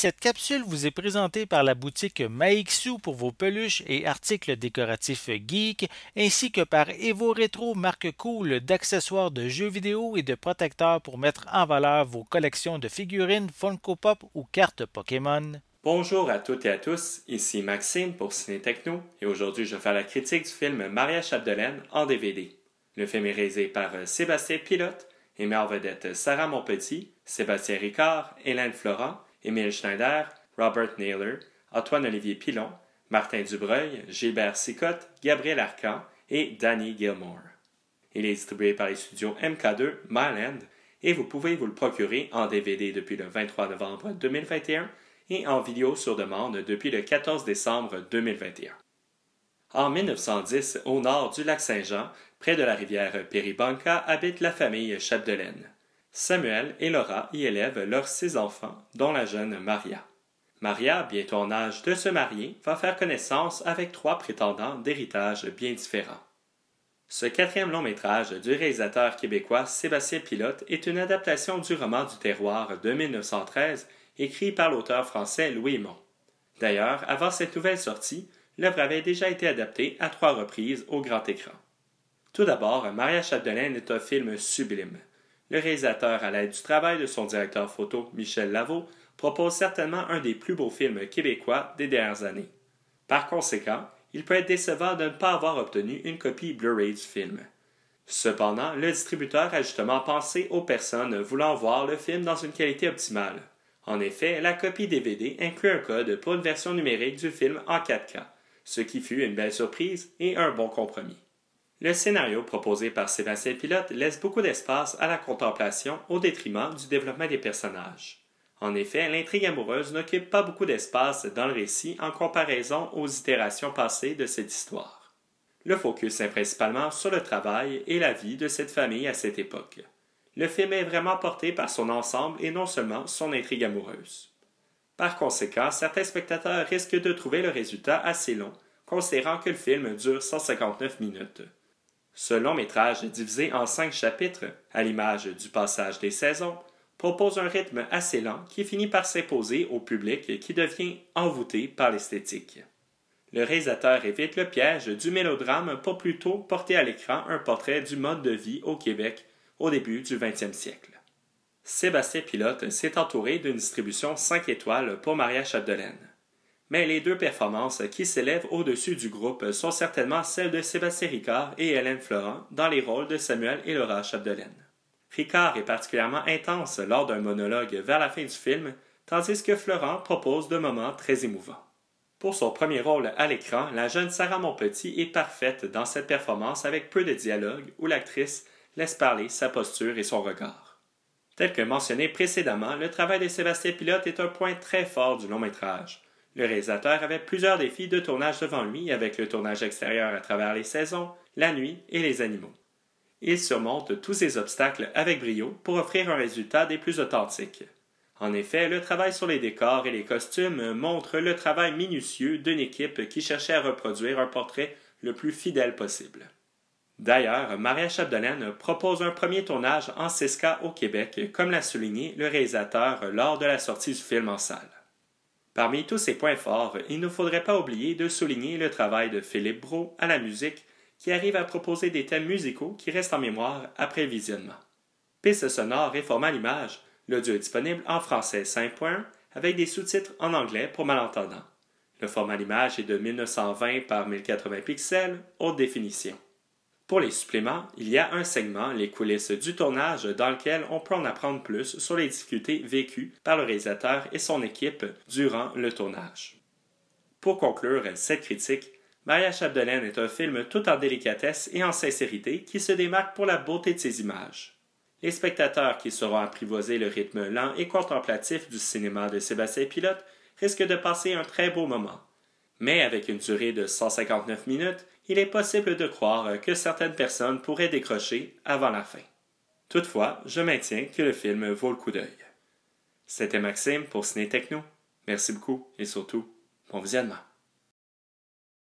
Cette capsule vous est présentée par la boutique Maixu pour vos peluches et articles décoratifs geek, ainsi que par Evo Retro, marque cool d'accessoires de jeux vidéo et de protecteurs pour mettre en valeur vos collections de figurines Funko Pop ou cartes Pokémon. Bonjour à toutes et à tous, ici Maxime pour Ciné Techno et aujourd'hui je vais faire la critique du film Maria Chapdelaine en DVD. Le film est réalisé par Sébastien Pilote et met en vedette Sarah Monpetit, Sébastien Ricard, Hélène Florent, Émile Schneider, Robert Naylor, Antoine-Olivier Pilon, Martin Dubreuil, Gilbert Sicotte, Gabriel Arcan et Danny Gilmore. Il est distribué par les studios MK2 Myland et vous pouvez vous le procurer en DVD depuis le 23 novembre 2021 et en vidéo sur demande depuis le 14 décembre 2021. En 1910, au nord du lac Saint-Jean, près de la rivière Péribonka, habite la famille Chapdelaine. Samuel et Laura y élèvent leurs six enfants, dont la jeune Maria. Maria, bientôt en âge de se marier, va faire connaissance avec trois prétendants d'héritage bien différents. Ce quatrième long métrage du réalisateur québécois Sébastien Pilote est une adaptation du roman du terroir de 1913 écrit par l'auteur français Louis Mont. D'ailleurs, avant cette nouvelle sortie, l'œuvre avait déjà été adaptée à trois reprises au grand écran. Tout d'abord, Maria Chapdelaine est un film sublime. Le réalisateur, à l'aide du travail de son directeur photo, Michel Lavaux, propose certainement un des plus beaux films québécois des dernières années. Par conséquent, il peut être décevant de ne pas avoir obtenu une copie Blu-ray du film. Cependant, le distributeur a justement pensé aux personnes voulant voir le film dans une qualité optimale. En effet, la copie DVD inclut un code pour une version numérique du film en 4K, ce qui fut une belle surprise et un bon compromis. Le scénario proposé par Sébastien Pilote laisse beaucoup d'espace à la contemplation au détriment du développement des personnages. En effet, l'intrigue amoureuse n'occupe pas beaucoup d'espace dans le récit en comparaison aux itérations passées de cette histoire. Le focus est principalement sur le travail et la vie de cette famille à cette époque. Le film est vraiment porté par son ensemble et non seulement son intrigue amoureuse. Par conséquent, certains spectateurs risquent de trouver le résultat assez long, considérant que le film dure 159 minutes. Ce long métrage, divisé en cinq chapitres, à l'image du passage des saisons, propose un rythme assez lent qui finit par s'imposer au public qui devient envoûté par l'esthétique. Le réalisateur évite le piège du mélodrame pour plutôt porter à l'écran un portrait du mode de vie au Québec au début du XXe siècle. Sébastien Pilote s'est entouré d'une distribution 5 étoiles pour Maria Chapdelaine mais les deux performances qui s'élèvent au-dessus du groupe sont certainement celles de Sébastien Ricard et Hélène Florent dans les rôles de Samuel et Laura Chapdelaine. Ricard est particulièrement intense lors d'un monologue vers la fin du film, tandis que Florent propose de moments très émouvants. Pour son premier rôle à l'écran, la jeune Sarah Monpetit est parfaite dans cette performance avec peu de dialogue où l'actrice laisse parler sa posture et son regard. Tel que mentionné précédemment, le travail de Sébastien Pilote est un point très fort du long métrage. Le réalisateur avait plusieurs défis de tournage devant lui avec le tournage extérieur à travers les saisons, la nuit et les animaux. Il surmonte tous ces obstacles avec brio pour offrir un résultat des plus authentiques. En effet, le travail sur les décors et les costumes montre le travail minutieux d'une équipe qui cherchait à reproduire un portrait le plus fidèle possible. D'ailleurs, Maria Chapdelaine propose un premier tournage en 6K au Québec, comme l'a souligné le réalisateur lors de la sortie du film en salle. Parmi tous ces points forts, il ne faudrait pas oublier de souligner le travail de Philippe Brault à la musique, qui arrive à proposer des thèmes musicaux qui restent en mémoire après le visionnement. Piste sonore et format l'image, l'audio est disponible en français 5.1 avec des sous-titres en anglais pour malentendants. Le format l'image est de 1920 par 1080 pixels, haute définition. Pour les suppléments, il y a un segment, les coulisses du tournage, dans lequel on peut en apprendre plus sur les difficultés vécues par le réalisateur et son équipe durant le tournage. Pour conclure cette critique, Maria Chapdelaine est un film tout en délicatesse et en sincérité qui se démarque pour la beauté de ses images. Les spectateurs qui sauront apprivoiser le rythme lent et contemplatif du cinéma de Sébastien Pilote risquent de passer un très beau moment. Mais avec une durée de 159 minutes, il est possible de croire que certaines personnes pourraient décrocher avant la fin. Toutefois, je maintiens que le film vaut le coup d'œil. C'était Maxime pour Ciné Techno. Merci beaucoup et surtout, bon visionnement.